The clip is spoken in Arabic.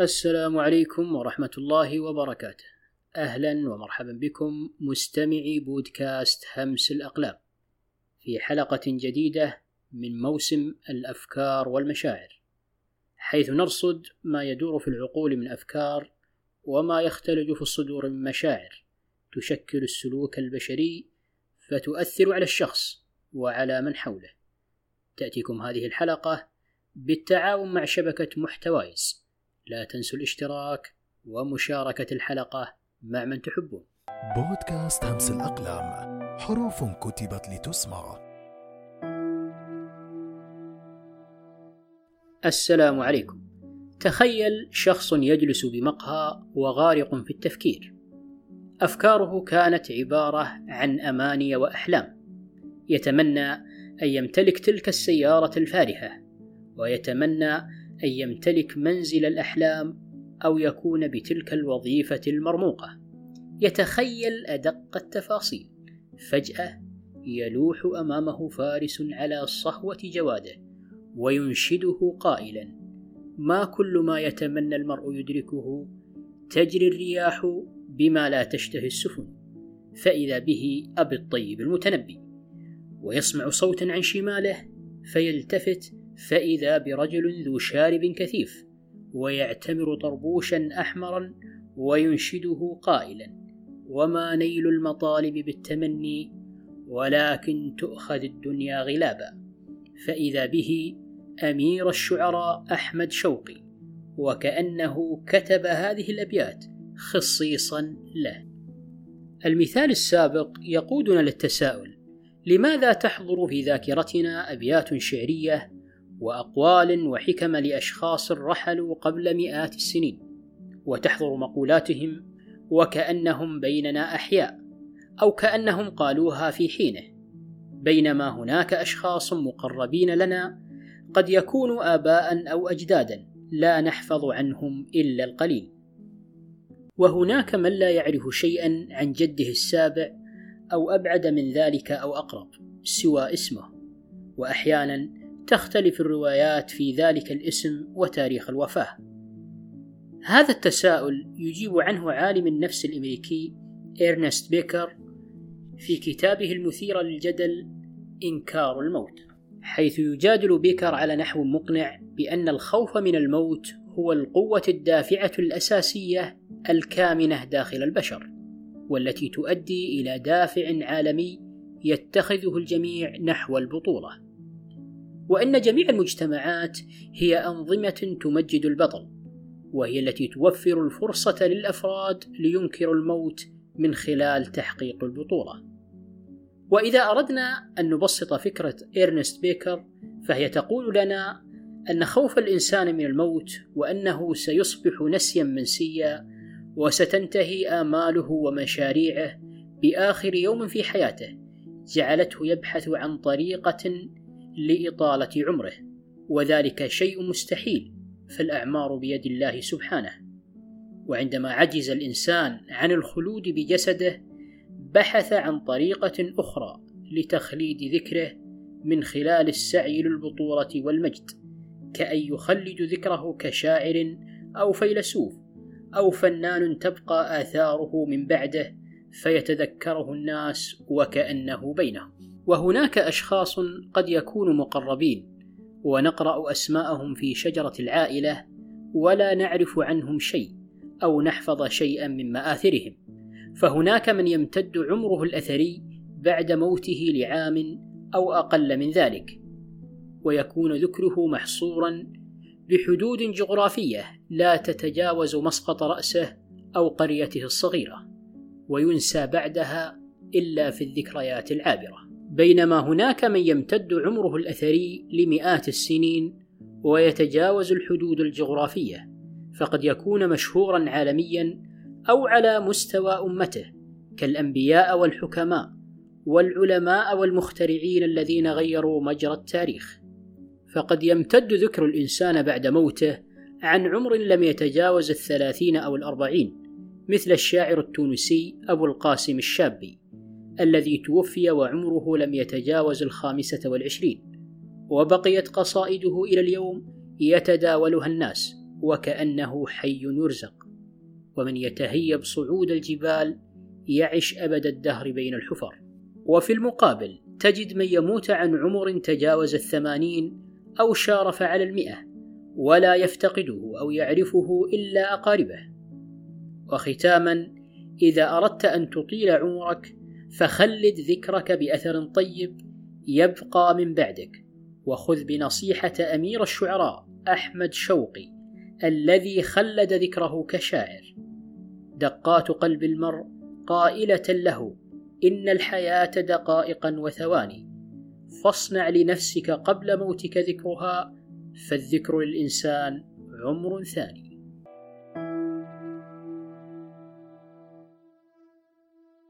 السلام عليكم ورحمة الله وبركاته. أهلا ومرحبا بكم مستمعي بودكاست همس الأقلام في حلقة جديدة من موسم الأفكار والمشاعر، حيث نرصد ما يدور في العقول من أفكار وما يختلج في الصدور من مشاعر تشكل السلوك البشري فتؤثر على الشخص وعلى من حوله. تأتيكم هذه الحلقة بالتعاون مع شبكة محتوايز. لا تنسوا الاشتراك ومشاركة الحلقة مع من تحبون. بودكاست همس الأقلام حروف كتبت لتسمع. السلام عليكم. تخيل شخص يجلس بمقهى وغارق في التفكير. أفكاره كانت عبارة عن أماني وأحلام. يتمنى أن يمتلك تلك السيارة الفارهة ويتمنى أن يمتلك منزل الأحلام أو يكون بتلك الوظيفة المرموقة. يتخيل أدق التفاصيل. فجأة يلوح أمامه فارس على صهوة جواده وينشده قائلا ما كل ما يتمنى المرء يدركه تجري الرياح بما لا تشتهي السفن. فإذا به أبي الطيب المتنبي. ويسمع صوتا عن شماله فيلتفت فإذا برجل ذو شارب كثيف ويعتمر طربوشا أحمرا وينشده قائلا وما نيل المطالب بالتمني ولكن تؤخذ الدنيا غلابا. فإذا به أمير الشعراء أحمد شوقي وكأنه كتب هذه الأبيات خصيصا له. المثال السابق يقودنا للتساؤل لماذا تحضر في ذاكرتنا أبيات شعرية وأقوال وحكم لأشخاص رحلوا قبل مئات السنين وتحضر مقولاتهم وكأنهم بيننا أحياء أو كأنهم قالوها في حينه. بينما هناك أشخاص مقربين لنا قد يكونوا آباء أو أجدادا لا نحفظ عنهم إلا القليل. وهناك من لا يعرف شيئا عن جده السابع أو أبعد من ذلك أو أقرب سوى اسمه. وأحيانا تختلف الروايات في ذلك الاسم وتاريخ الوفاة. هذا التساؤل يجيب عنه عالم النفس الأمريكي إرنست بيكر في كتابه المثير للجدل إنكار الموت، حيث يجادل بيكر على نحو مقنع بأن الخوف من الموت هو القوة الدافعة الأساسية الكامنة داخل البشر، والتي تؤدي إلى دافع عالمي يتخذه الجميع نحو البطولة. وأن جميع المجتمعات هي أنظمة تمجد البطل وهي التي توفر الفرصة للأفراد لينكروا الموت من خلال تحقيق البطولة. وإذا أردنا أن نبسط فكرة إيرنست بيكر فهي تقول لنا أن خوف الإنسان من الموت وأنه سيصبح نسيا منسيا وستنتهي آماله ومشاريعه بآخر يوم في حياته جعلته يبحث عن طريقة لإطالة عمره وذلك شيء مستحيل فالأعمار بيد الله سبحانه. وعندما عجز الإنسان عن الخلود بجسده بحث عن طريقة أخرى لتخليد ذكره من خلال السعي للبطولة والمجد كأن يخلد ذكره كشاعر أو فيلسوف أو فنان تبقى آثاره من بعده فيتذكره الناس وكأنه بينهم. وهناك أشخاص قد يكونوا مقربين ونقرأ أسماءهم في شجرة العائلة ولا نعرف عنهم شيء أو نحفظ شيئا من مآثرهم. فهناك من يمتد عمره الأثري بعد موته لعام أو أقل من ذلك. ويكون ذكره محصورا بحدود جغرافية لا تتجاوز مسقط رأسه أو قريته الصغيرة وينسى بعدها إلا في الذكريات العابرة. بينما هناك من يمتد عمره الأثري لمئات السنين ويتجاوز الحدود الجغرافية فقد يكون مشهورا عالميا أو على مستوى أمته كالأنبياء والحكماء والعلماء والمخترعين الذين غيروا مجرى التاريخ. فقد يمتد ذكر الإنسان بعد موته عن عمر لم يتجاوز الثلاثين أو الأربعين مثل الشاعر التونسي أبو القاسم الشابي. الذي توفي وعمره لم يتجاوز الخامسة والعشرين وبقيت قصائده إلى اليوم يتداولها الناس وكأنه حي يرزق. ومن يتهيب صعود الجبال يعش أبد الدهر بين الحفر. وفي المقابل تجد من يموت عن عمر تجاوز الثمانين أو شارف على المئة ولا يفتقده أو يعرفه إلا أقاربه. وختاما إذا أردت أن تطيل عمرك فخلد ذكرك بأثر طيب يبقى من بعدك وخذ بنصيحة أمير الشعراء أحمد شوقي الذي خلد ذكره كشاعر دقات قلب المرء قائلة له إن الحياة دقائقا وثواني فاصنع لنفسك قبل موتك ذكرها فالذكر للإنسان عمر ثاني.